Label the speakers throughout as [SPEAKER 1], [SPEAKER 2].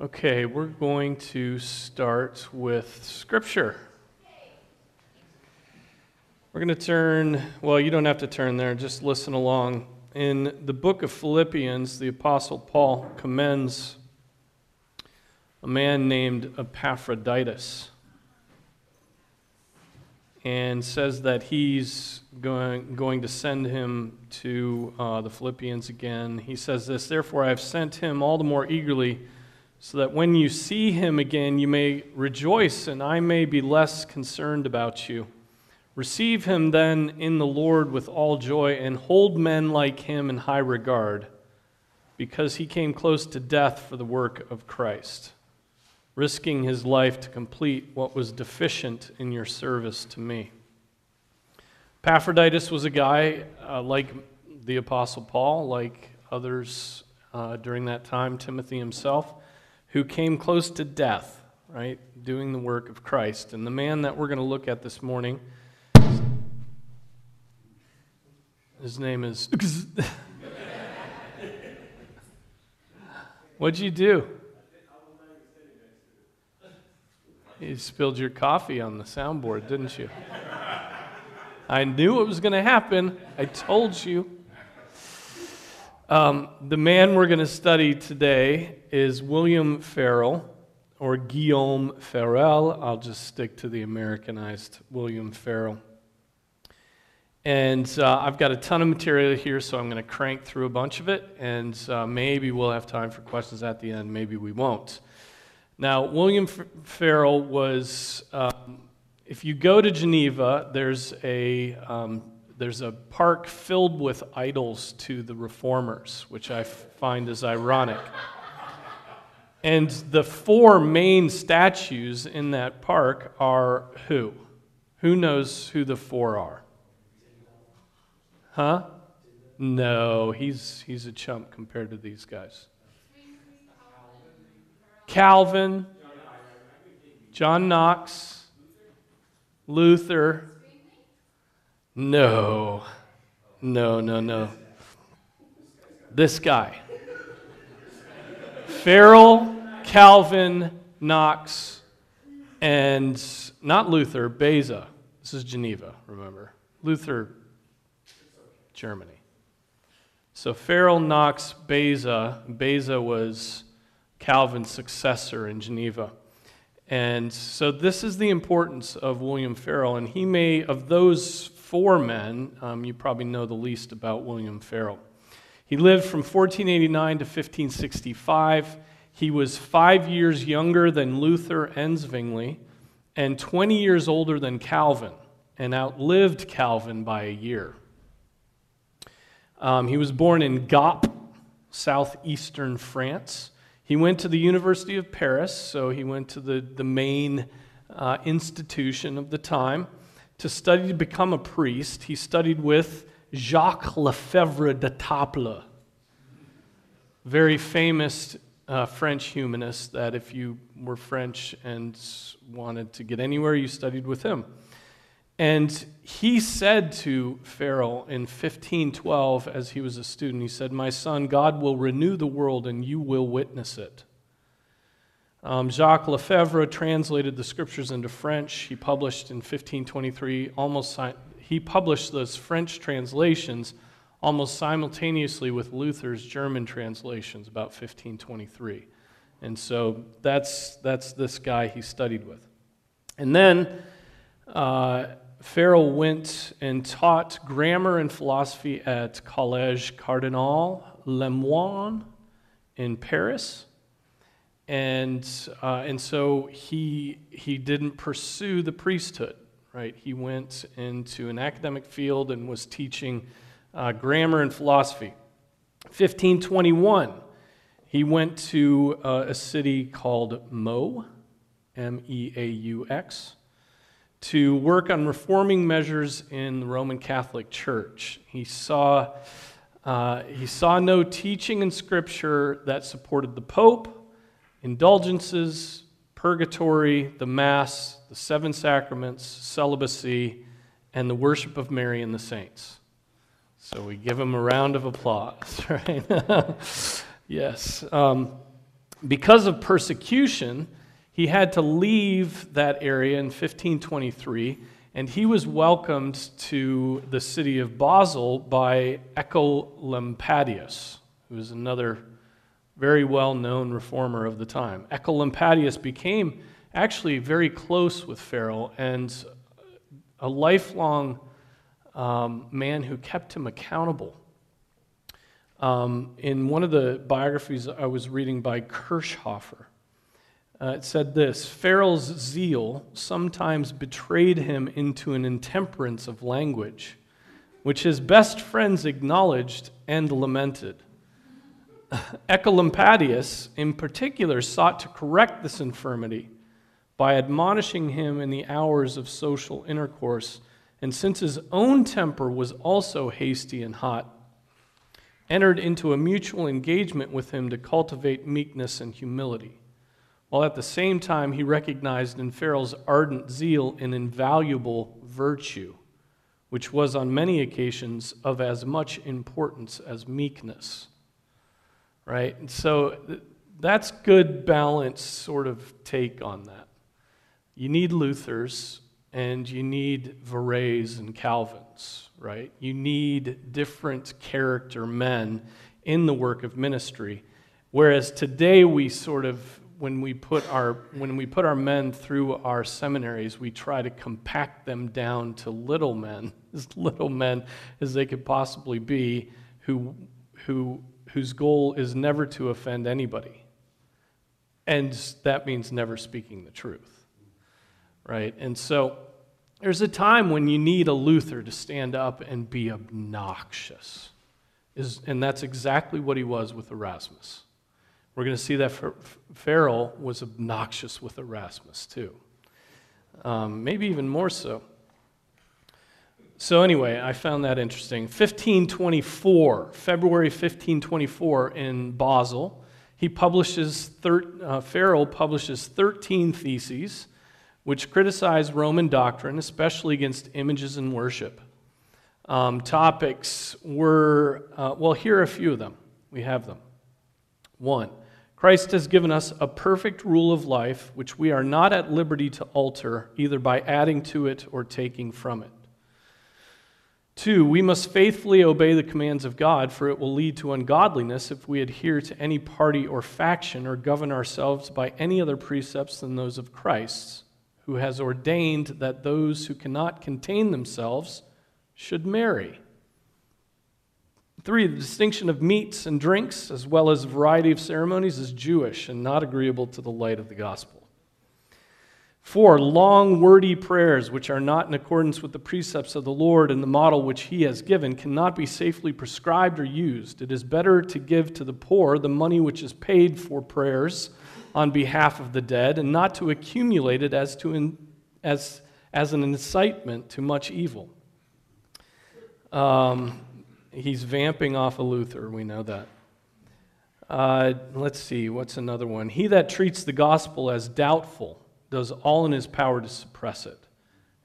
[SPEAKER 1] Okay, we're going to start with Scripture. We're going to turn, well, you don't have to turn there, just listen along. In the book of Philippians, the Apostle Paul commends a man named Epaphroditus and says that he's going, going to send him to uh, the Philippians again. He says this Therefore, I have sent him all the more eagerly, so that when you see him again, you may rejoice, and I may be less concerned about you. Receive him then in the Lord with all joy, and hold men like him in high regard, because he came close to death for the work of Christ risking his life to complete what was deficient in your service to me. Epaphroditus was a guy uh, like the Apostle Paul, like others uh, during that time, Timothy himself, who came close to death, right, doing the work of Christ. And the man that we're going to look at this morning, his name is. What'd you do? You spilled your coffee on the soundboard, didn't you? I knew it was going to happen. I told you. Um, the man we're going to study today is William Farel, or Guillaume Farel. I'll just stick to the Americanized William Farel. And uh, I've got a ton of material here, so I'm going to crank through a bunch of it, and uh, maybe we'll have time for questions at the end, maybe we won't. Now, William Farel was, um, if you go to Geneva, there's a, um, there's a park filled with idols to the reformers, which I find is ironic. And the four main statues in that park are who? Who knows who the four are? Huh? No, he's, he's a chump compared to these guys. Calvin, John Knox, Luther. No, no, no, no. This guy. Farel, Calvin, Knox, and not Luther, Beza. This is Geneva, remember. Luther, Germany. So Farel, Knox, Beza. Beza was Calvin's successor in Geneva. And so this is the importance of William Farel. And he may, of those four men, um, you probably know the least about William Farel. He lived from 1489 to 1565. He was five years younger than Luther and Zwingli, and 20 years older than Calvin, and outlived Calvin by a year. Um, he was born in Gap, southeastern France. He went to the University of Paris, so he went to the, the main uh, institution of the time to study to become a priest. He studied with Jacques Lefebvre d'Etaples, very famous uh, French humanist that if you were French and wanted to get anywhere, you studied with him. And he said to Farel in 1512, as he was a student, he said, My son, God will renew the world and you will witness it. Um, Jacques Lefebvre translated the scriptures into French. He published in 1523, almost, he published those French translations almost simultaneously with Luther's German translations, about 1523. And so that's, that's this guy he studied with. And then, uh, Farel went and taught grammar and philosophy at Collège Cardinal Lemoine in Paris. And, uh, and so he, he didn't pursue the priesthood, right? He went into an academic field and was teaching uh, grammar and philosophy. 1521, he went to uh, a city called Meaux, M E A U X to work on reforming measures in the Roman Catholic Church. He saw, uh, he saw no teaching in Scripture that supported the Pope, indulgences, purgatory, the Mass, the seven sacraments, celibacy, and the worship of Mary and the saints. So we give him a round of applause, right? yes. Um, because of persecution, he had to leave that area in 1523, and he was welcomed to the city of Basel by Oecolampadius, who was another very well known reformer of the time. Oecolampadius became actually very close with Farel and a lifelong um, man who kept him accountable. Um, in one of the biographies I was reading by Kirchhofer, uh, it said this Farel's zeal sometimes betrayed him into an intemperance of language, which his best friends acknowledged and lamented. Oecolampadius, in particular, sought to correct this infirmity by admonishing him in the hours of social intercourse, and since his own temper was also hasty and hot, entered into a mutual engagement with him to cultivate meekness and humility, while at the same time he recognized in Farel's ardent zeal an invaluable virtue, which was on many occasions of as much importance as meekness. Right? And so that's good balance sort of take on that. You need Luthers and you need Varets and Calvins, right? You need different character men in the work of ministry. Whereas today we sort of when we put our when we put our men through our seminaries, we try to compact them down to little men, as little men as they could possibly be, who who whose goal is never to offend anybody. And that means never speaking the truth right? And so there's a time when you need a Luther to stand up and be obnoxious. Is, and that's exactly what he was with Erasmus. We're going to see that Farel was obnoxious with Erasmus too. Um, maybe even more so. So, anyway, I found that interesting. 1524, February 1524, in Basel, he publishes, thir- uh, Farel publishes 13 theses which criticize Roman doctrine, especially against images and worship. Um, topics were, uh, well, here are a few of them. We have them. One, Christ has given us a perfect rule of life, which we are not at liberty to alter, either by adding to it or taking from it. Two, we must faithfully obey the commands of God, for it will lead to ungodliness if we adhere to any party or faction or govern ourselves by any other precepts than those of Christ, who has ordained that those who cannot contain themselves should marry. Three, the distinction of meats and drinks, as well as variety of ceremonies, is Jewish and not agreeable to the light of the gospel. Four, long, wordy prayers, which are not in accordance with the precepts of the Lord and the model which He has given, cannot be safely prescribed or used. It is better to give to the poor the money which is paid for prayers on behalf of the dead and not to accumulate it as, to in, as, as an incitement to much evil. Um, he's vamping off of Luther, we know that. Uh, let's see, what's another one? He that treats the gospel as doubtful does all in his power to suppress it.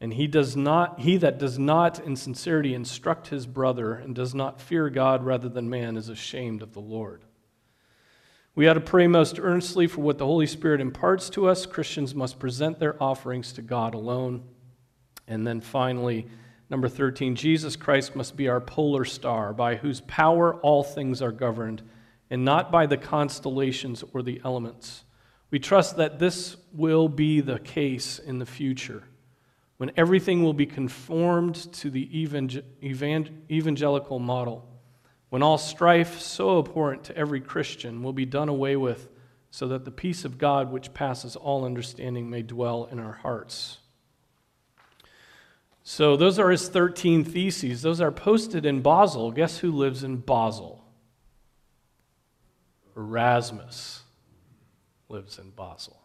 [SPEAKER 1] And he does not he that does not in sincerity instruct his brother and does not fear God rather than man is ashamed of the Lord. We ought to pray most earnestly for what the Holy Spirit imparts to us. Christians must present their offerings to God alone. And then finally, number 13, Jesus Christ must be our polar star, by whose power all things are governed, and not by the constellations or the elements. We trust that this will be the case in the future, when everything will be conformed to the evangelical model when all strife, so abhorrent to every Christian, will be done away with, so that the peace of God, which passes all understanding, may dwell in our hearts. So, those are his 13 theses. Those are posted in Basel. Guess who lives in Basel? Erasmus lives in Basel.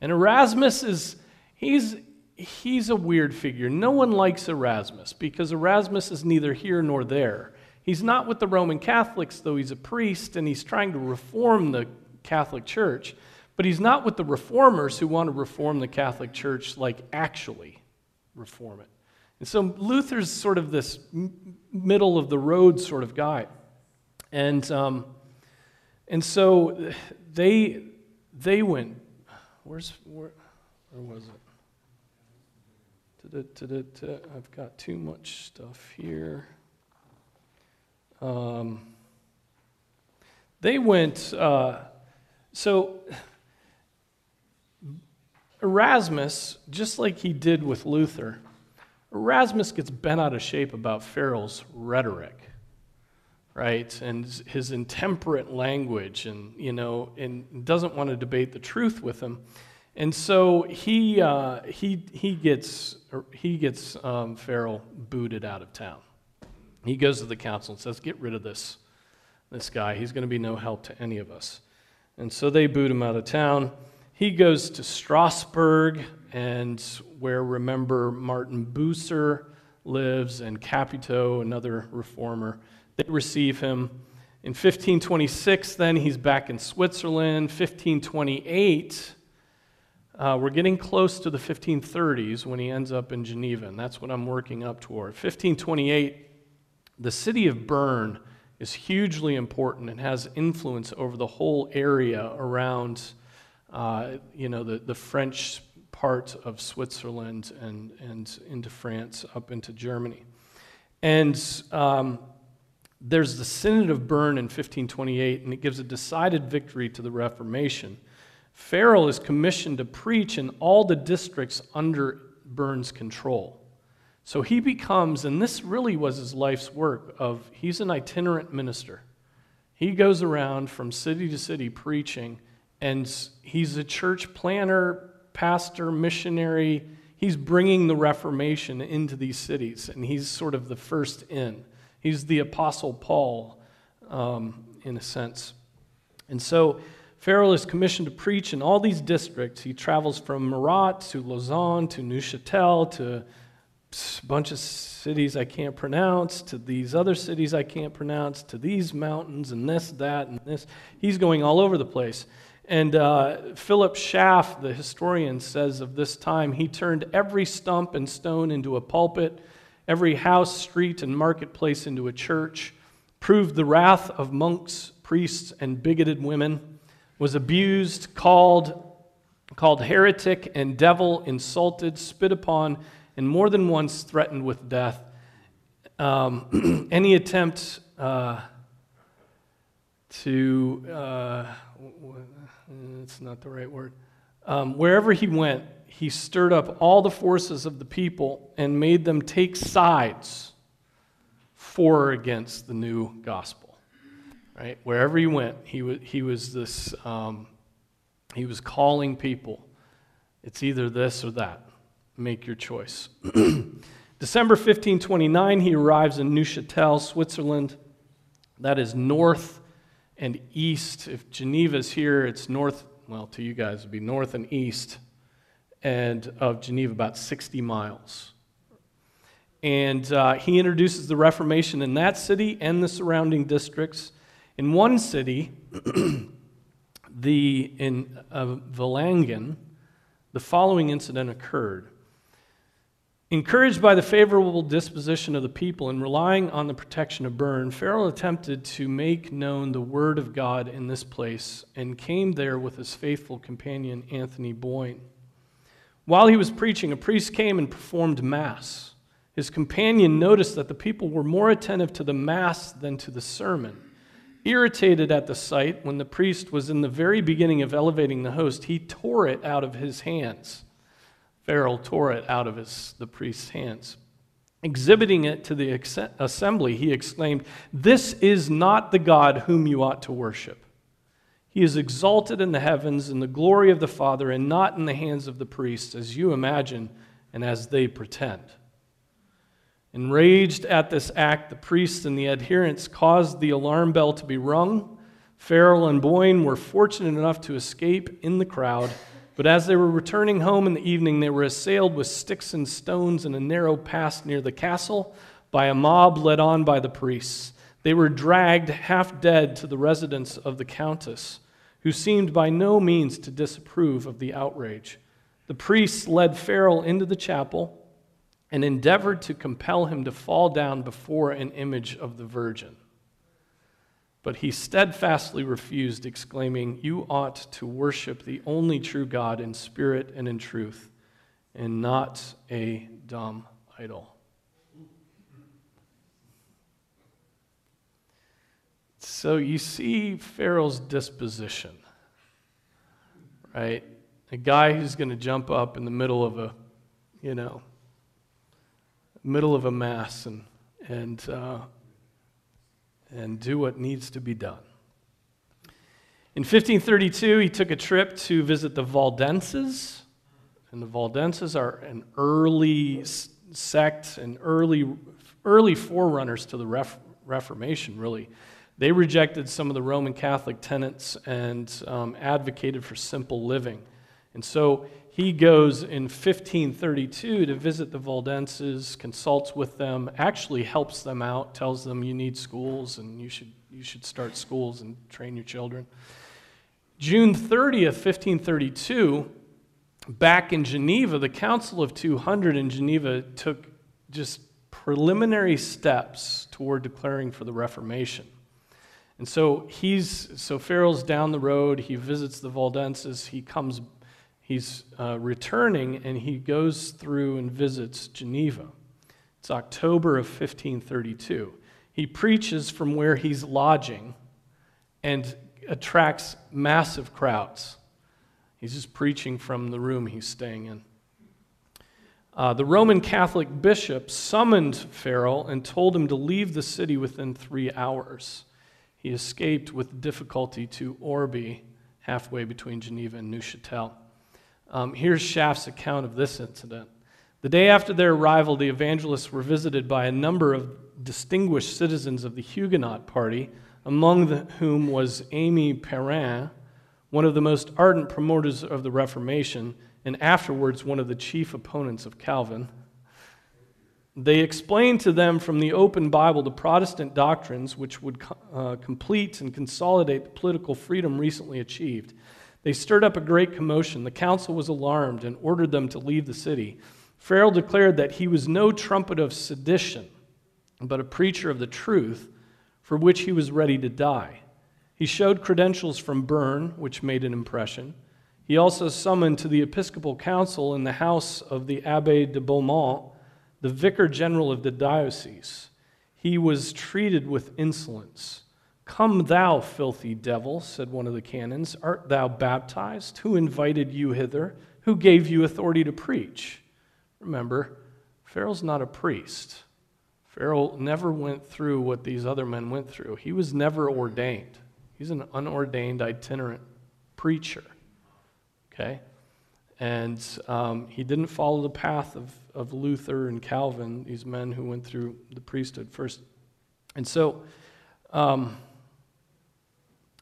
[SPEAKER 1] And Erasmus is, he's, he's a weird figure. No one likes Erasmus because Erasmus is neither here nor there. He's not with the Roman Catholics, though he's a priest and he's trying to reform the Catholic Church. But he's not with the reformers who want to reform the Catholic Church, like actually reform it. And so Luther's sort of this middle of the road sort of guy. And, um, and so they, they went, where's, where, where was it? Da-da-da-da-da. I've got too much stuff here. Um, they went, uh, so Erasmus, just like he did with Luther, Erasmus gets bent out of shape about Farel's rhetoric, right? And his intemperate language, and, you know, and doesn't want to debate the truth with him. And so he, uh, he, he gets, he gets um, Farel booted out of town. He goes to the council and says, Get rid of this, this guy. He's going to be no help to any of us. And so they boot him out of town. He goes to Strasbourg, and where, remember, Martin Bucer lives, and Capito, another reformer. They receive him. In 1526, then, he's back in Switzerland. 1528, uh, we're getting close to the 1530s when he ends up in Geneva, and that's what I'm working up toward. 1528, the city of Bern is hugely important and has influence over the whole area around, uh, you know, the, the French part of Switzerland and, and into France, up into Germany. And um, there's the Synod of Bern in 1528, and it gives a decided victory to the Reformation. Farel is commissioned to preach in all the districts under Bern's control. So he becomes, and this really was his life's work, of he's an itinerant minister. He goes around from city to city preaching, and he's a church planner, pastor, missionary. He's bringing the Reformation into these cities, and he's sort of the first in. He's the Apostle Paul, um, in a sense. And so Farel is commissioned to preach in all these districts. He travels from Morat to Lausanne to Neuchâtel to a bunch of cities I can't pronounce, to these other cities I can't pronounce, to these mountains and this, that, and this. He's going all over the place. And uh, Philip Schaff, the historian, says of this time, he turned every stump and stone into a pulpit, every house, street, and marketplace into a church, proved the wrath of monks, priests, and bigoted women, was abused, called, called heretic and devil, insulted, spit upon, and more than once threatened with death. Um, any attempt uh, to, uh, it's not the right word, um, wherever he went, he stirred up all the forces of the people and made them take sides for or against the new gospel. Right? Wherever he went, he was, he was this, um, he was calling people. It's either this or that make your choice. December 1529, he arrives in Neuchâtel, Switzerland. That is north and east. If Geneva's here, it's north, well, to you guys, it would be north and east and of Geneva, about 60 miles. And uh, he introduces the Reformation in that city and the surrounding districts. In one city, the, in uh, Valangin, the following incident occurred. Encouraged by the favorable disposition of the people and relying on the protection of Bern, Farel attempted to make known the word of God in this place and came there with his faithful companion Anthony Boyve. While he was preaching, a priest came and performed Mass. His companion noticed that the people were more attentive to the Mass than to the sermon. Irritated at the sight, when the priest was in the very beginning of elevating the host, he tore it out of his hands. Farel tore it out of his, the priest's hands. Exhibiting it to the assembly, he exclaimed, This is not the God whom you ought to worship. He is exalted in the heavens in the glory of the Father and not in the hands of the priests, as you imagine and as they pretend. Enraged at this act, the priests and the adherents caused the alarm bell to be rung. Farel and Boyve were fortunate enough to escape in the crowd but as they were returning home in the evening, they were assailed with sticks and stones in a narrow pass near the castle by a mob led on by the priests. They were dragged half dead to the residence of the countess, who seemed by no means to disapprove of the outrage. The priests led Farel into the chapel and endeavored to compel him to fall down before an image of the Virgin. But he steadfastly refused, exclaiming, You ought to worship the only true God in spirit and in truth, and not a dumb idol. So you see Farel's disposition, right? A guy who's going to jump up in the middle of a, you know, middle of a mass and and uh, and do what needs to be done. In 1532, he took a trip to visit the Valdenses. And the Valdenses are an early sect and early, early forerunners to the Ref- Reformation, really. They rejected some of the Roman Catholic tenets and um, advocated for simple living. And so he goes in 1532 to visit the Valdenses, consults with them, actually helps them out, tells them you need schools and you should, you should start schools and train your children. June 30th, 1532, back in Geneva, the Council of 200 in Geneva took just preliminary steps toward declaring for the Reformation. And so he's so Farel's down the road, he visits the Valdenses, he comes he's uh, returning and he goes through and visits Geneva. It's October of 1532. He preaches from where he's lodging and attracts massive crowds. He's just preaching from the room he's staying in. Uh, the Roman Catholic bishop summoned Farel and told him to leave the city within three hours. He escaped with difficulty to Orbe, halfway between Geneva and Neuchâtel. Um, here's Schaff's account of this incident. The day after their arrival, the evangelists were visited by a number of distinguished citizens of the Huguenot party, among whom was Amy Perrin, one of the most ardent promoters of the Reformation, and afterwards one of the chief opponents of Calvin. They explained to them from the open Bible the Protestant doctrines which would uh, complete and consolidate the political freedom recently achieved. They stirred up a great commotion. The council was alarmed and ordered them to leave the city. Farel declared that he was no trumpet of sedition, but a preacher of the truth for which he was ready to die. He showed credentials from Bern, which made an impression. He also summoned to the Episcopal Council in the house of the Abbe de Beaumont the vicar general of the diocese. He was treated with insolence. Come, thou filthy devil, said one of the canons. Art thou baptized? Who invited you hither? Who gave you authority to preach? Remember, Farel's not a priest. Farel never went through what these other men went through. He was never ordained. He's an unordained itinerant preacher. Okay? And um, he didn't follow the path of, of Luther and Calvin, these men who went through the priesthood first. And so, um,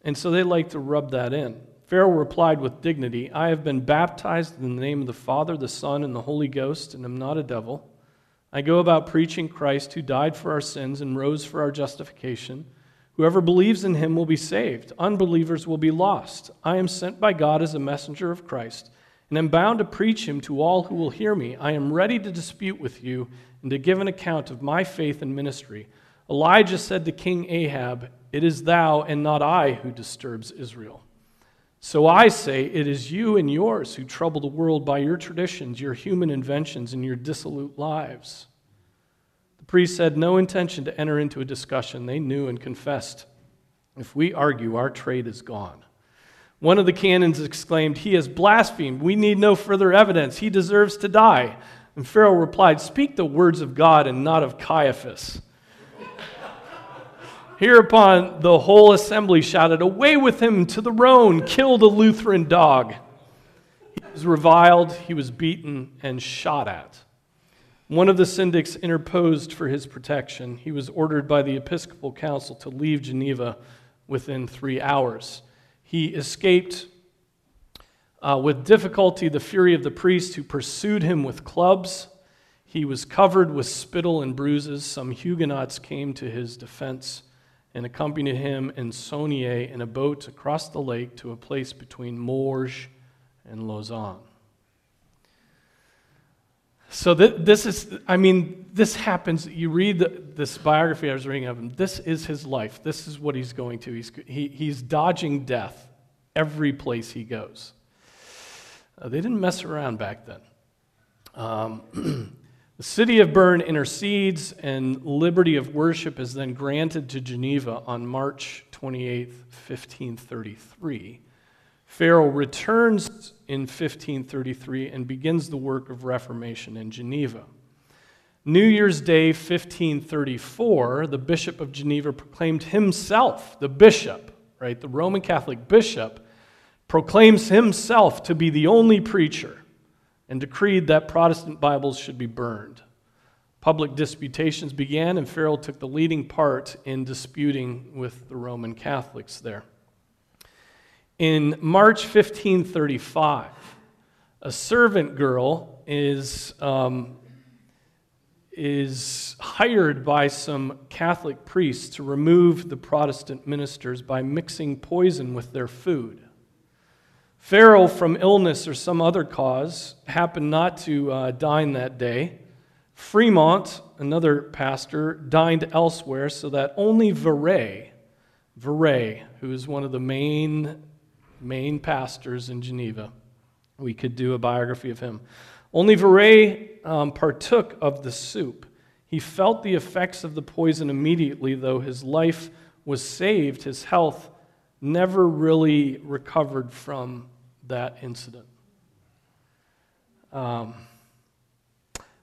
[SPEAKER 1] and so they like to rub that in. Farel replied with dignity I have been baptized in the name of the Father, the Son, and the Holy Ghost, and am not a devil. I go about preaching Christ who died for our sins and rose for our justification. Whoever believes in him will be saved, unbelievers will be lost. I am sent by God as a messenger of Christ, and am bound to preach him to all who will hear me. I am ready to dispute with you and to give an account of my faith and ministry. Elijah said to King Ahab, It is thou and not I who disturbs Israel. So I say, It is you and yours who trouble the world by your traditions, your human inventions, and your dissolute lives. The priest had no intention to enter into a discussion. They knew and confessed. If we argue, our trade is gone. One of the canons exclaimed, He has blasphemed. We need no further evidence. He deserves to die. And Farel replied, Speak the words of God and not of Caiaphas. Hereupon the whole assembly shouted, Away with him to the Rhone, kill the Lutheran dog. He was reviled, he was beaten, and shot at. One of the syndics interposed for his protection. He was ordered by the Episcopal Council to leave Geneva within three hours. He escaped uh, with difficulty the fury of the priests who pursued him with clubs. He was covered with spittle and bruises. Some Huguenots came to his defense and accompanied him and Saunier in a boat across the lake to a place between Morges and Lausanne. So th- this is, I mean, this happens. You read the, this biography I was reading of him. This is his life. This is what he's going to. He's, he, he's dodging death every place he goes. Uh, they didn't mess around back then. Um, the city of Bern intercedes, and liberty of worship is then granted to Geneva on March 28, 1533. Farel returns in 1533 and begins the work of Reformation in Geneva. New Year's Day, 1534, the Bishop of Geneva proclaimed himself, the bishop, right, the Roman Catholic bishop, proclaims himself to be the only preacher and decreed that Protestant Bibles should be burned. Public disputations began, and Farel took the leading part in disputing with the Roman Catholics there. In March 1535, a servant girl is, um, is hired by some Catholic priests to remove the Protestant ministers by mixing poison with their food. Farel, from illness or some other cause, happened not to uh, dine that day. Froment, another pastor, dined elsewhere so that only Viret, Viret, who is one of the main main pastors in Geneva. We could do a biography of him. Only Viret um, partook of the soup. He felt the effects of the poison immediately, though his life was saved, his health never really recovered from that incident. Um,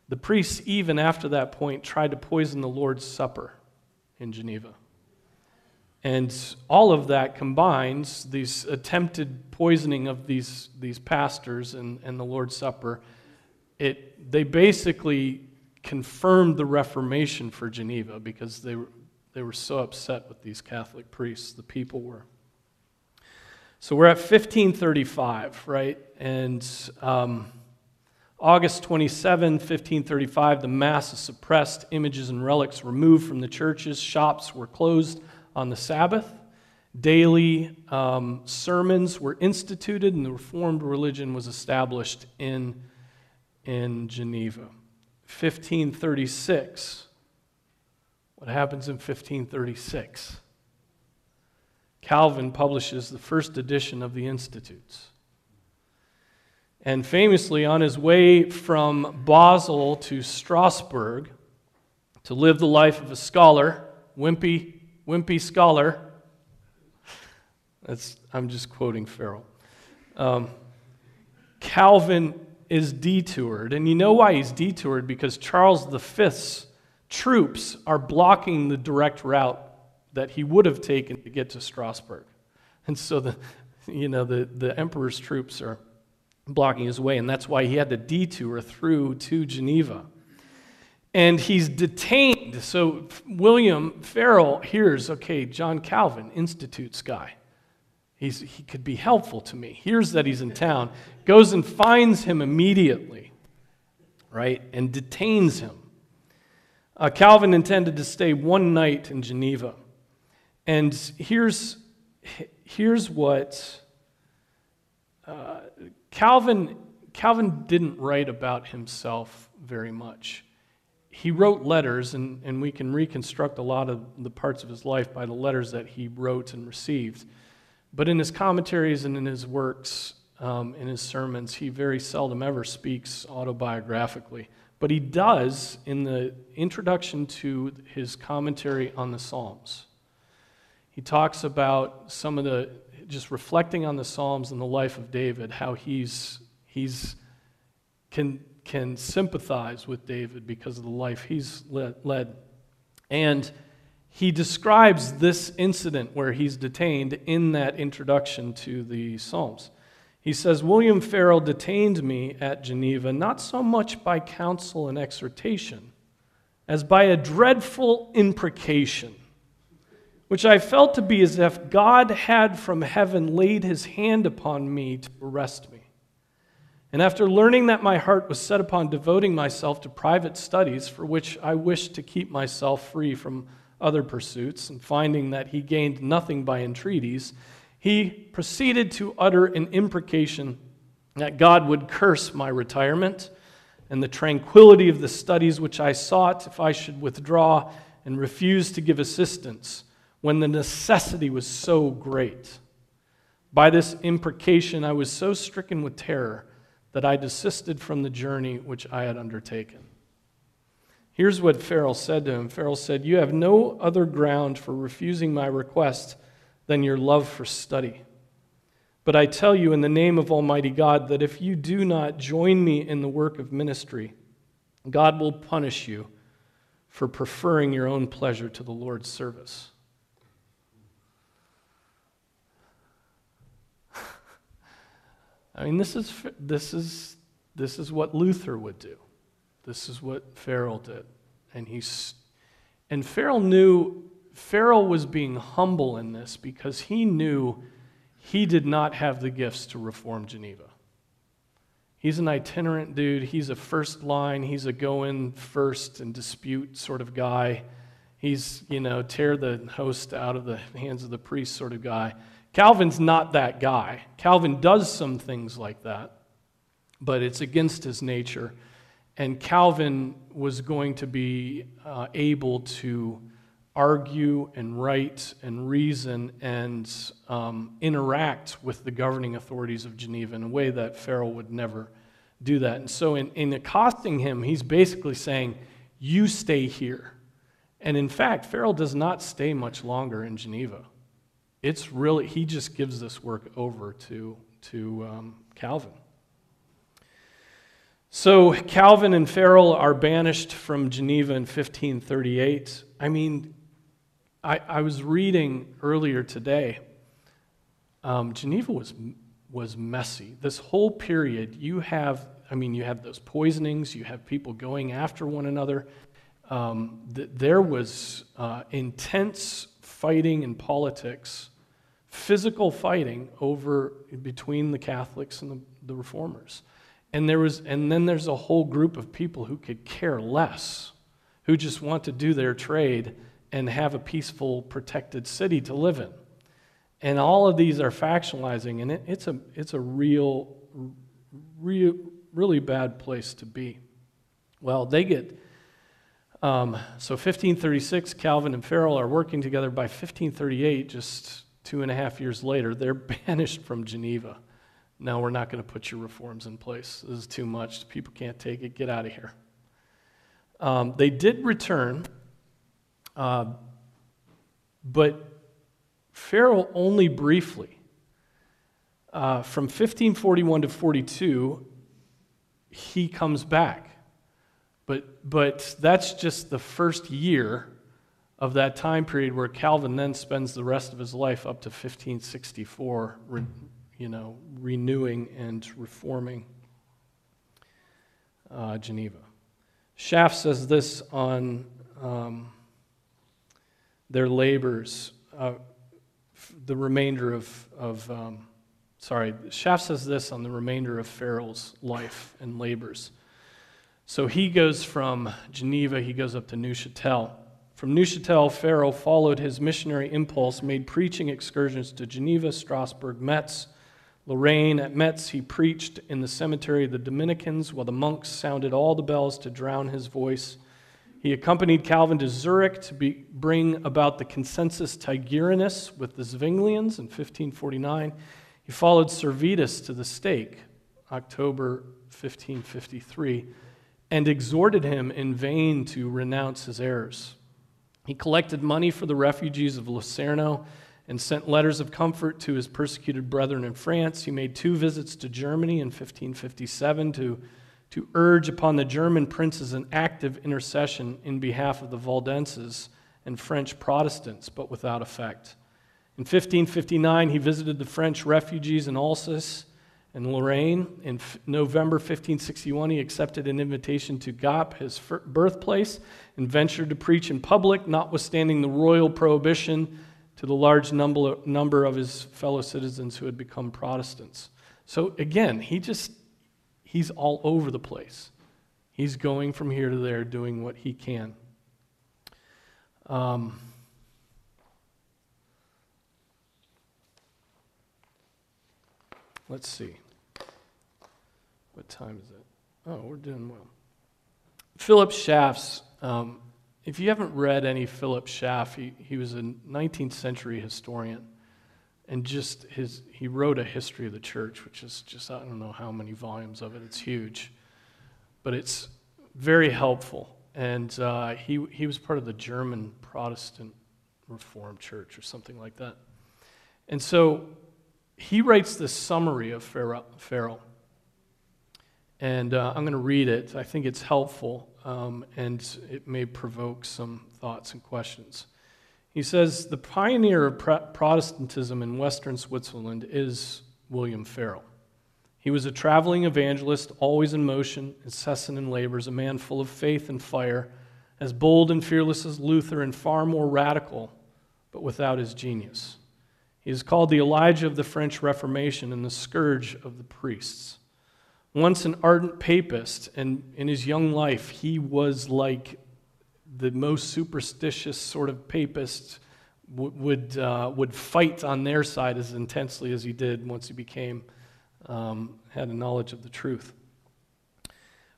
[SPEAKER 1] the priests, even after that point, tried to poison the Lord's Supper in Geneva. And all of that combines, these attempted poisoning of these, these pastors and, and the Lord's Supper, it, they basically confirmed the Reformation for Geneva because they were, they were so upset with these Catholic priests, the people were. So we're at 1535, right? And um, August 27, 1535, the Mass is suppressed, images and relics removed from the churches, shops were closed on the Sabbath. Daily um, sermons were instituted, and the Reformed religion was established in, in Geneva. 1536. What happens in 1536? Calvin publishes the first edition of the Institutes. And famously, on his way from Basel to Strasbourg to live the life of a scholar, wimpy wimpy scholar. That's, I'm just quoting Farel. Um, Calvin is detoured. And you know why he's detoured? Because Charles V's troops are blocking the direct route that he would have taken to get to Strasbourg. And so the, you know, the, the emperor's troops are blocking his way, and that's why he had to detour through to Geneva and he's detained. So William Farel hears, okay, John Calvin, Institutes guy. He's, he could be helpful to me. Hears that he's in town, goes and finds him immediately, right, and detains him. Uh, Calvin intended to stay one night in Geneva. And here's, here's what uh, Calvin, Calvin didn't write about himself very much he wrote letters, and, and we can reconstruct a lot of the parts of his life by the letters that he wrote and received. But in his commentaries and in his works, um, in his sermons, he very seldom ever speaks autobiographically. But he does in the introduction to his commentary on the Psalms. He talks about some of the, just reflecting on the Psalms and the life of David, how he's, he's can can sympathize with David because of the life he's led. And he describes this incident where he's detained in that introduction to the Psalms. He says, William Farel detained me at Geneva not so much by counsel and exhortation as by a dreadful imprecation, which I felt to be as if God had from heaven laid his hand upon me to arrest me. And after learning that my heart was set upon devoting myself to private studies for which I wished to keep myself free from other pursuits, and finding that he gained nothing by entreaties, he proceeded to utter an imprecation that God would curse my retirement and the tranquility of the studies which I sought, if I should withdraw and refuse to give assistance, when the necessity was so great. By this imprecation, I was so stricken with terror that I desisted from the journey which I had undertaken. Here's what Farel said to him Farel said, You have no other ground for refusing my request than your love for study. But I tell you in the name of Almighty God that if you do not join me in the work of ministry, God will punish you for preferring your own pleasure to the Lord's service. I mean, this is, this, is, this is what Luther would do. This is what Farel did. And he's and Farel knew Farel was being humble in this because he knew he did not have the gifts to reform Geneva. He's an itinerant dude. He's a first line. He's a go in first and dispute sort of guy. He's, you know, tear the host out of the hands of the priest sort of guy. Calvin's not that guy. Calvin does some things like that, but it's against his nature. And Calvin was going to be uh, able to argue and write and reason and um, interact with the governing authorities of Geneva in a way that Farel would never do that. And so, in, in accosting him, he's basically saying, You stay here. And in fact, Farel does not stay much longer in Geneva. It's really, he just gives this work over to, to um, Calvin. So Calvin and Farel are banished from Geneva in 1538. I mean, I, I was reading earlier today. Um, Geneva was was messy. This whole period, you have, I mean, you have those poisonings, you have people going after one another. Um, th- there was uh, intense fighting in politics, physical fighting over between the Catholics and the, the reformers. And, there was, and then there's a whole group of people who could care less, who just want to do their trade and have a peaceful, protected city to live in. And all of these are factionalizing, and it, it's, a, it's a real, real, really bad place to be. Well, they get, um, so 1536, Calvin and Farel are working together. By 1538, just two and a half years later, they're banished from Geneva no, we're not going to put your reforms in place. This is too much. People can't take it. Get out of here. Um, they did return, uh, but Farel only briefly. Uh, from 1541 to 42, he comes back. But, but that's just the first year of that time period where Calvin then spends the rest of his life up to 1564 you know, renewing and reforming uh, Geneva. Schaff says this on um, their labors, uh, the remainder of, of um, sorry, Schaff says this on the remainder of Farel's life and labors. So he goes from Geneva, he goes up to Neuchâtel. From Neuchâtel, Farel followed his missionary impulse, made preaching excursions to Geneva, Strasbourg, Metz, Lorraine, at Metz, he preached in the cemetery of the Dominicans while the monks sounded all the bells to drown his voice. He accompanied Calvin to Zurich to be, bring about the consensus Tigurinus with the Zwinglians in 1549. He followed Servetus to the stake, October 1553, and exhorted him in vain to renounce his errors. He collected money for the refugees of Locarno and sent letters of comfort to his persecuted brethren in France. He made two visits to Germany in 1557 to, to urge upon the German princes an active intercession in behalf of the Valdenses and French Protestants, but without effect. In 1559, he visited the French refugees in Alsace and Lorraine. In f- November 1561, he accepted an invitation to Gap, his birthplace, and ventured to preach in public, notwithstanding the royal prohibition to the large number, number of his fellow citizens who had become Protestants. So again, he just, he's all over the place. He's going from here to there doing what he can. Um, let's see. What time is it? Oh, we're doing well. Philip Schaff's, um, if you haven't read any Philip Schaff, he, he was a 19th century historian. And just his, he wrote a history of the church, which is just, I don't know how many volumes of it, it's huge. But it's very helpful. And uh, he, he was part of the German Protestant Reformed Church or something like that. And so he writes this summary of Farel. And uh, I'm going to read it. I think it's helpful um, and it may provoke some thoughts and questions. He says the pioneer of Protestantism in Western Switzerland is William Farel. He was a traveling evangelist, always in motion, incessant in labors, a man full of faith and fire, as bold and fearless as Luther, and far more radical, but without his genius. He is called the Elijah of the French Reformation and the scourge of the priests. Once an ardent papist, and in his young life, he was like the most superstitious sort of papist, would, uh, would fight on their side as intensely as he did once he became, um, had a knowledge of the truth.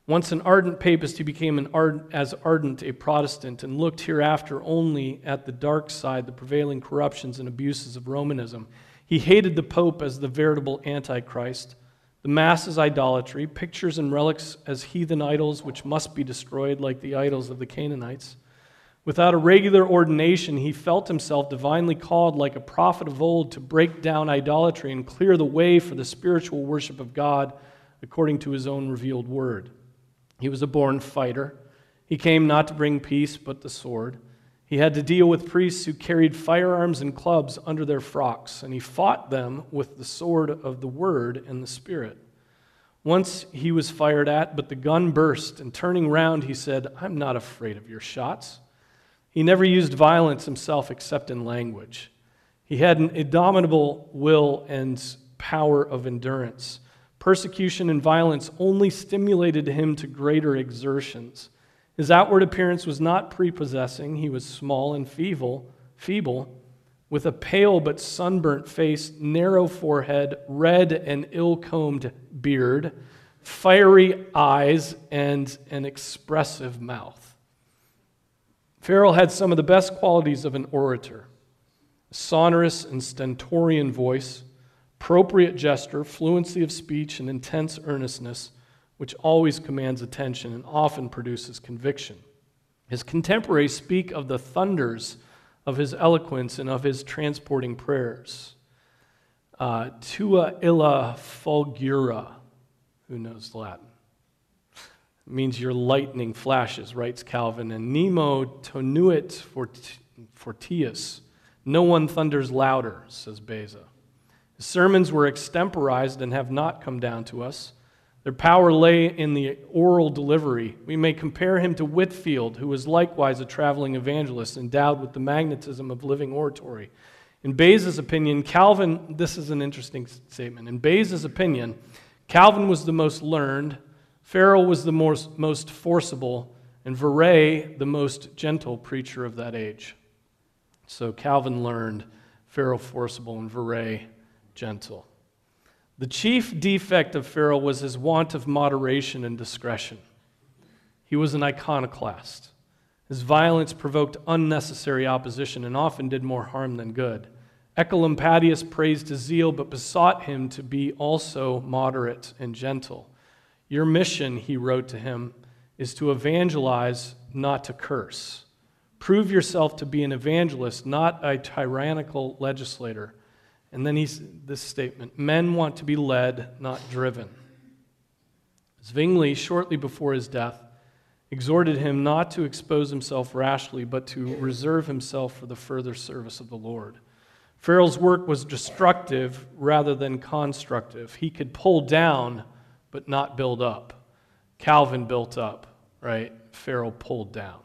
[SPEAKER 1] Once an ardent papist, he became an as ardent a Protestant and looked hereafter only at the dark side, the prevailing corruptions and abuses of Romanism. He hated the Pope as the veritable Antichrist, the Mass as idolatry, pictures and relics as heathen idols which must be destroyed like the idols of the Canaanites. Without a regular ordination, he felt himself divinely called, like a prophet of old, to break down idolatry and clear the way for the spiritual worship of God according to his own revealed word. He was a born fighter. He came not to bring peace, but the sword. He had to deal with priests who carried firearms and clubs under their frocks, and he fought them with the sword of the word and the spirit. Once he was fired at, but the gun burst, and turning round, he said, I'm not afraid of your shots. He never used violence himself except in language. He had an indomitable will and power of endurance. Persecution and violence only stimulated him to greater exertions. His outward appearance was not prepossessing. He was small and feeble, feeble, with a pale but sunburnt face, narrow forehead, red and ill-combed beard, fiery eyes, and an expressive mouth. Farel had some of the best qualities of an orator a sonorous and stentorian voice appropriate gesture, fluency of speech, and intense earnestness, which always commands attention and often produces conviction. His contemporaries speak of the thunders of his eloquence and of his transporting prayers. Uh, tua illa fulgura, who knows Latin? It means your lightning flashes, writes Calvin, and nemo tonuit fortius. No one thunders louder, says Beza. Sermons were extemporized and have not come down to us. Their power lay in the oral delivery. We may compare him to Whitefield, who was likewise a traveling evangelist endowed with the magnetism of living oratory. In Beza's opinion, Calvin, this is an interesting statement. In Beza's opinion, Calvin was the most learned, Farel was the most, most forcible, and Viret the most gentle preacher of that age. So Calvin learned, Farel forcible, and Viret gentle. The chief defect of Farel was his want of moderation and discretion. He was an iconoclast. His violence provoked unnecessary opposition and often did more harm than good. Oecolampadius praised his zeal, but besought him to be also moderate and gentle. Your mission, he wrote to him, is to evangelize, not to curse. Prove yourself to be an evangelist, not a tyrannical legislator. And then he's this statement men want to be led, not driven. Zwingli, shortly before his death, exhorted him not to expose himself rashly, but to reserve himself for the further service of the Lord. Farel's work was destructive rather than constructive. He could pull down, but not build up. Calvin built up, right? Farel pulled down.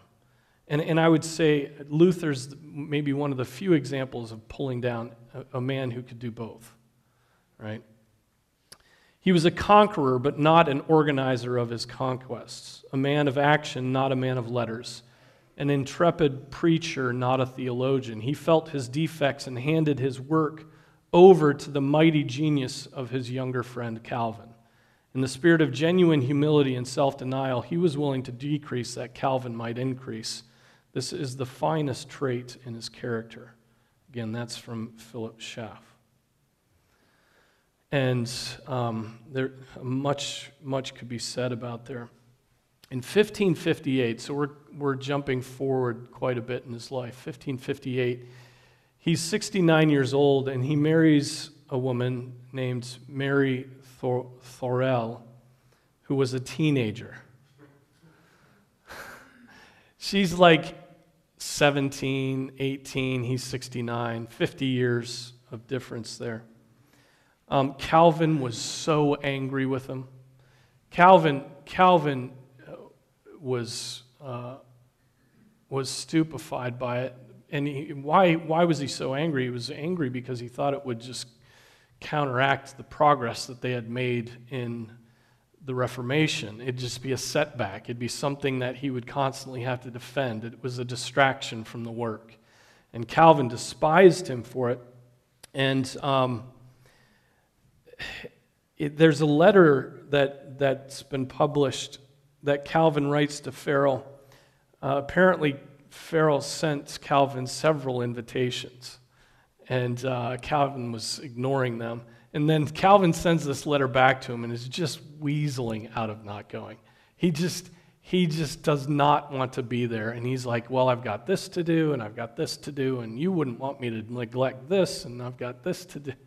[SPEAKER 1] And, and I would say Luther's maybe one of the few examples of pulling down a, a man who could do both, right? He was a conqueror, but not an organizer of his conquests, a man of action, not a man of letters, an intrepid preacher, not a theologian. He felt his defects and handed his work over to the mighty genius of his younger friend Calvin. In the spirit of genuine humility and self denial, he was willing to decrease that Calvin might increase. This is the finest trait in his character. Again, that's from Philip Schaff. And um, there much much could be said about there. In 1558, so we're, we're jumping forward quite a bit in his life. 1558, he's 69 years old and he marries a woman named Mary Thor- Thorell, who was a teenager. She's like 17, 18, he's 69, 50 years of difference there. Um, Calvin was so angry with him. Calvin, Calvin uh, was, uh, was stupefied by it. And he, why, why was he so angry? He was angry because he thought it would just counteract the progress that they had made in the Reformation. It'd just be a setback, it'd be something that he would constantly have to defend. It was a distraction from the work. And Calvin despised him for it. And um, it, there's a letter that, that's been published that Calvin writes to Farel. Uh, apparently, Farel sent Calvin several invitations, and uh, Calvin was ignoring them. And then Calvin sends this letter back to him and is just weaseling out of not going. He just, he just does not want to be there. And he's like, Well, I've got this to do, and I've got this to do, and you wouldn't want me to neglect this, and I've got this to do.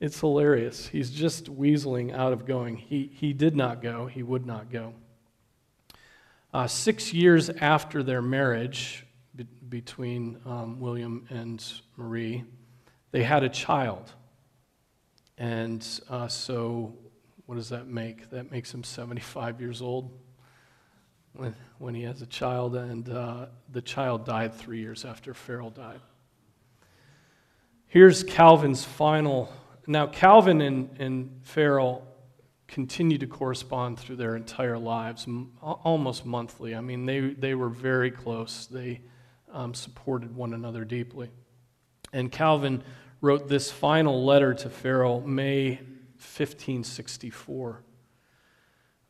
[SPEAKER 1] It's hilarious. He's just weaseling out of going. He, he did not go, he would not go. Uh, six years after their marriage be- between um, William and Marie, they had a child. And uh, so, what does that make? That makes him 75 years old when, when he has a child, and uh, the child died three years after Farel died. Here's Calvin's final now, Calvin and, and Farel continue to correspond through their entire lives, m- almost monthly. I mean, they, they were very close. They um, supported one another deeply. And Calvin wrote this final letter to Farel, May 1564.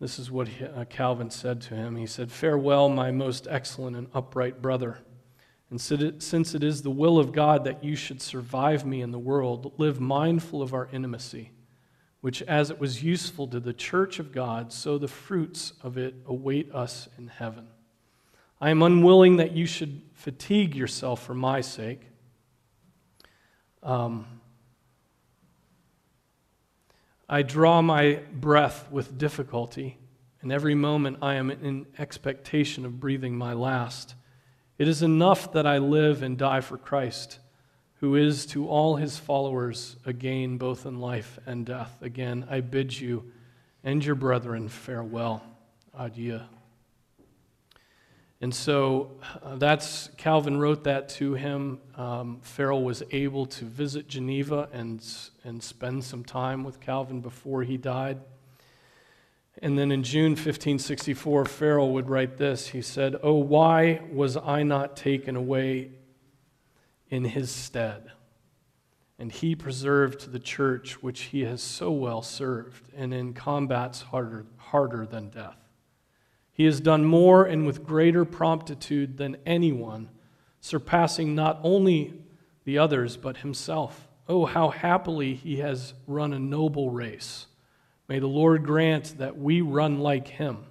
[SPEAKER 1] This is what uh, Calvin said to him. He said, Farewell, my most excellent and upright brother. And since it is the will of God that you should survive me in the world, live mindful of our intimacy, which as it was useful to the church of God, so the fruits of it await us in heaven. I am unwilling that you should fatigue yourself for my sake. Um, I draw my breath with difficulty, and every moment I am in expectation of breathing my last. It is enough that I live and die for Christ, who is to all his followers a gain both in life and death. Again, I bid you and your brethren farewell. Adieu. And so uh, that's Calvin wrote that to him. Um, Farel was able to visit Geneva and, and spend some time with Calvin before he died. And then in June 1564, Farel would write this. He said, Oh, why was I not taken away in his stead? And he preserved the church which he has so well served, and in combats harder, harder than death. He has done more and with greater promptitude than anyone, surpassing not only the others, but himself. Oh, how happily he has run a noble race May the Lord grant that we run like him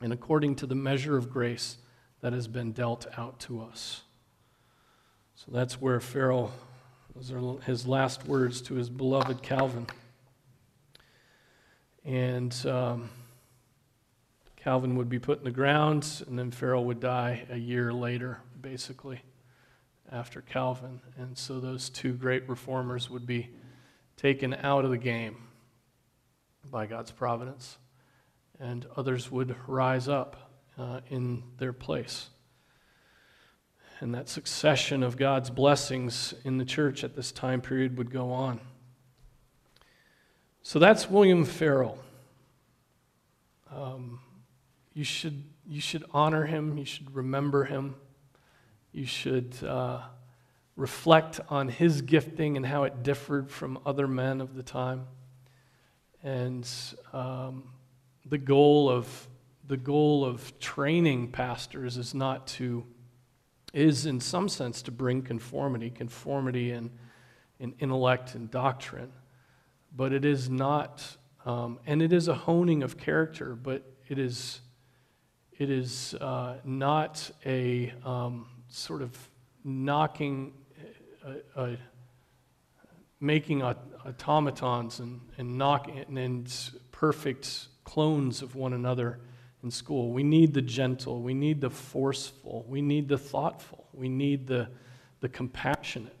[SPEAKER 1] and according to the measure of grace that has been dealt out to us. So that's where Farel, those are his last words to his beloved Calvin. And um, Calvin would be put in the ground, and then Farel would die a year later, basically, after Calvin. And so those two great reformers would be taken out of the game by God's providence, and others would rise up uh, in their place. And that succession of God's blessings in the church at this time period would go on. So that's William Farel. Um, you, should, you should honor him, you should remember him, you should uh, reflect on his gifting and how it differed from other men of the time. And um, the goal of the goal of training pastors is not to is in some sense to bring conformity, conformity in, in intellect and doctrine, but it is not, um, and it is a honing of character, but it is it is uh, not a um, sort of knocking, uh, uh, making automatons and, and knocking and perfect clones of one another in school. We need the gentle, we need the forceful, we need the thoughtful, we need the, the compassionate,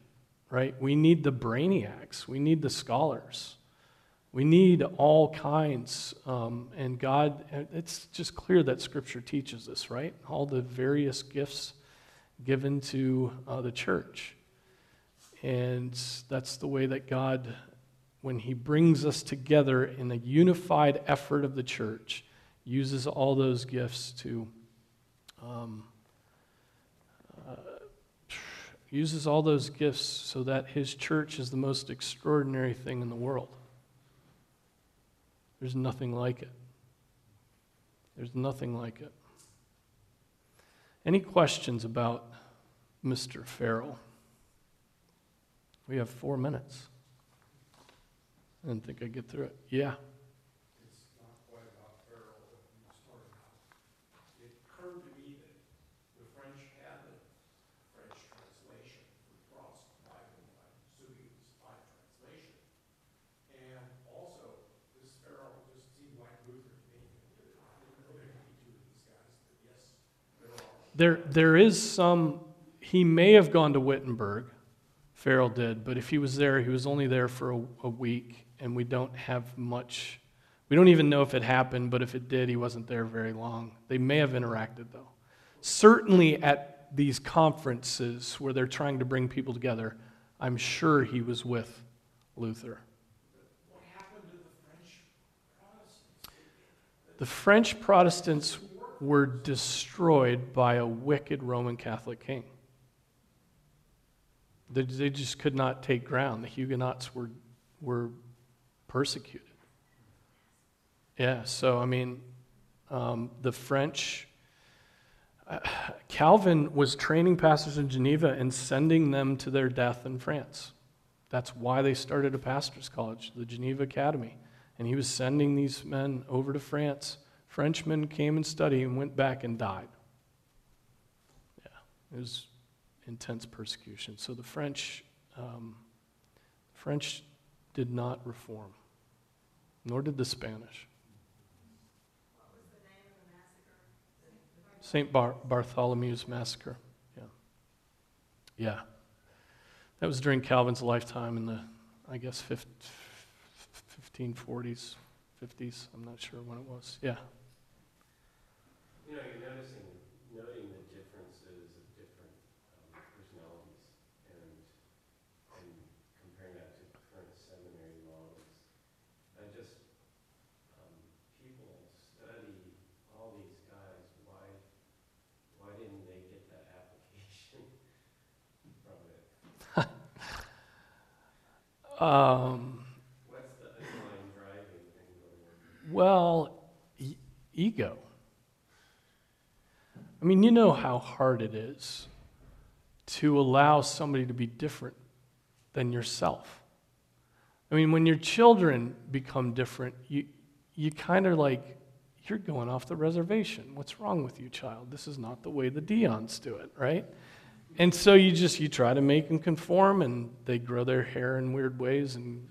[SPEAKER 1] right? We need the brainiacs, we need the scholars. We need all kinds, um, and God, it's just clear that Scripture teaches this, right? All the various gifts given to uh, the church. And that's the way that God, when He brings us together in a unified effort of the church, uses all those gifts to, um, uh, uses all those gifts so that His church is the most extraordinary thing in the world. There's nothing like it. There's nothing like it. Any questions about Mr. Farel? We have four minutes. I didn't think I'd get through it. Yeah. There, there is some, he may have gone to Wittenberg, Farel did, but if he was there, he was only there for a, a week, and we don't have much. We don't even know if it happened, but if it did, he wasn't there very long. They may have interacted, though. Certainly at these conferences where they're trying to bring people together, I'm sure he was with Luther. The French Protestants were destroyed by a wicked Roman Catholic king. They, they just could not take ground. The Huguenots were, were persecuted. Yeah, so I mean, um, the French, uh, Calvin was training pastors in Geneva and sending them to their death in France. That's why they started a pastor's college, the Geneva Academy. And he was sending these men over to France Frenchmen came and studied and went back and died. Yeah, it was intense persecution. So the French, um, French did not reform, nor did the Spanish. St. Bar- Bartholomew's Massacre. Yeah. Yeah. That was during Calvin's lifetime in the, I guess, 1540s, 50s. I'm not sure when it was. Yeah.
[SPEAKER 2] You know, you're noticing, noting the differences of different um, personalities and, and comparing that to current seminary models. I just, um, people study all these guys, why, why didn't they get that application from it?
[SPEAKER 1] Um,
[SPEAKER 2] What's the underlying driving thing going on?
[SPEAKER 1] well, e- ego. I mean, you know how hard it is to allow somebody to be different than yourself. I mean, when your children become different, you, you kind of like, you're going off the reservation. What's wrong with you, child? This is not the way the Dions do it, right? And so you just, you try to make them conform, and they grow their hair in weird ways. And,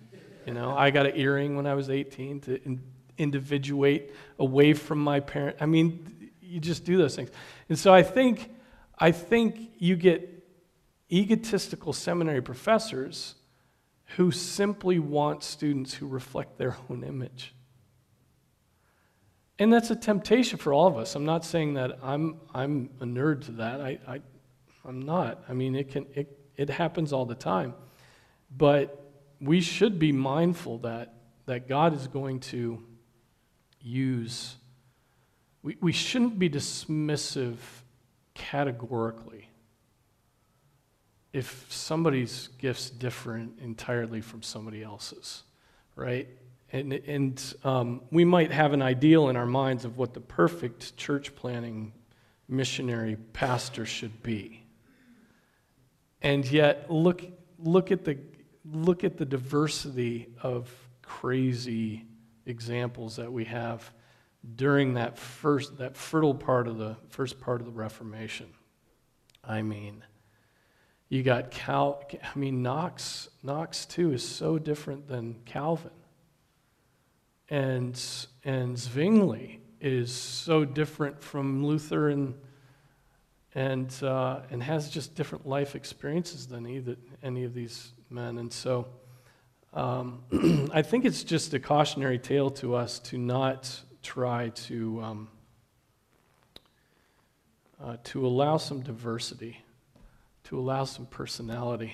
[SPEAKER 1] you know, I got an earring when I was 18 to in, individuate away from my parent. I mean, you just do those things. And so I think, I think you get egotistical seminary professors who simply want students who reflect their own image. And that's a temptation for all of us. I'm not saying that I'm, I'm a nerd to that. I, I, I'm not. I mean, it, can, it, it happens all the time. But we should be mindful that, that God is going to use we, we shouldn't be dismissive categorically if somebody's gift's different entirely from somebody else's, right? and, and um, we might have an ideal in our minds of what the perfect church planning missionary pastor should be. And yet, look, look, at the, look at the diversity of crazy examples that we have during that first that fertile part of the first part of the Reformation. I mean, you got Cal. I mean, Knox. Knox too is so different than Calvin. And and Zwingli is so different from Luther and and uh, and has just different life experiences than either, any of these men. And so, um, I think it's just a cautionary tale to us to not try to, um, uh, to allow some diversity, to allow some personality.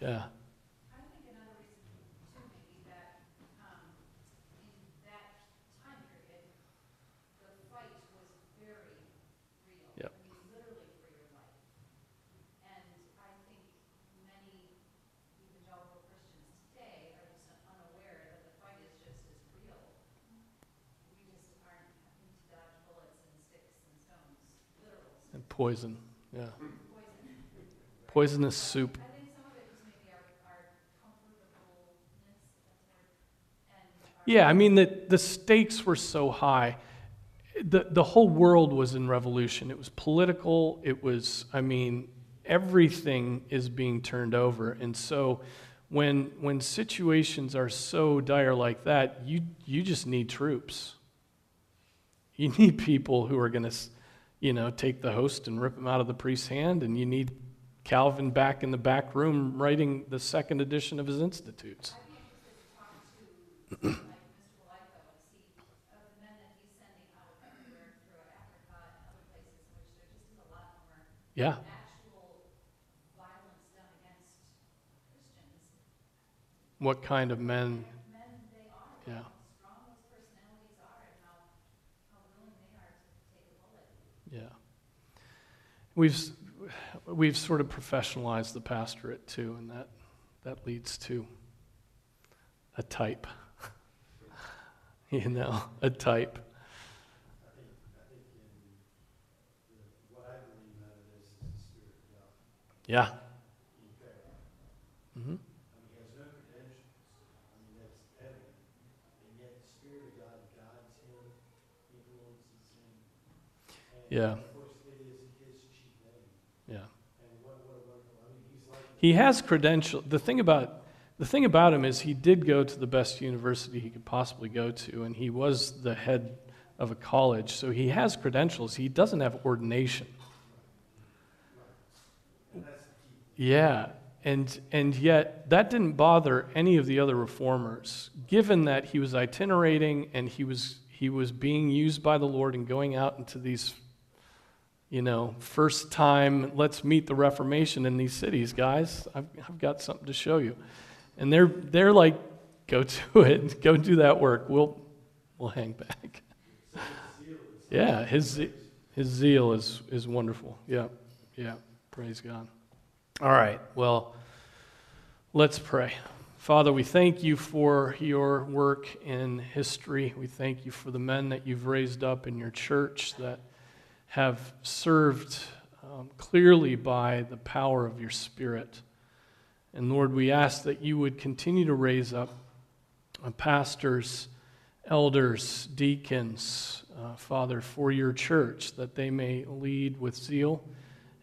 [SPEAKER 1] Yeah. Poison, yeah. Poisonous soup. Yeah, I mean, the, the stakes were so high. The, the whole world was in revolution. It was political, it was, I mean, everything is being turned over. And so when, when situations are so dire like that, you, you just need troops. You need people who are going to you know, take the host and rip him out of the priest's hand, and you need Calvin back in the back room writing the second edition of his Institutes. yeah. What kind of men? Yeah. Yeah. We've, we've sort of professionalized the pastorate too, and that, that leads to a type. you know, a type. Yeah. Mm-hmm. Yeah. Yeah. He has credentials. The thing about the thing about him is he did go to the best university he could possibly go to, and he was the head of a college, so he has credentials. He doesn't have ordination. Yeah, and and yet that didn't bother any of the other reformers, given that he was itinerating and he was he was being used by the Lord and going out into these you know, first time, let's meet the Reformation in these cities, guys. I've, I've got something to show you. And they're, they're like, go to it, go do that work. We'll, we'll hang back. yeah, his, his zeal is, is wonderful. Yeah, yeah, praise God. All right, well, let's pray. Father, we thank you for your work in history. We thank you for the men that you've raised up in your church that have served um, clearly by the power of your Spirit. And Lord, we ask that you would continue to raise up uh, pastors, elders, deacons, uh, Father, for your church, that they may lead with zeal.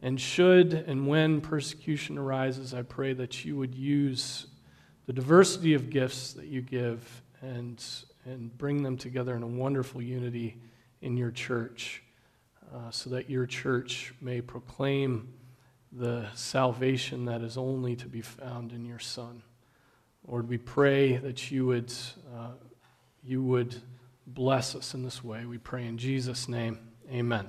[SPEAKER 1] And should and when persecution arises, I pray that you would use the diversity of gifts that you give and, and bring them together in a wonderful unity in your church uh, so that your church may proclaim the salvation that is only to be found in your Son. Lord, we pray that you would, uh, you would bless us in this way. We pray in Jesus' name. Amen.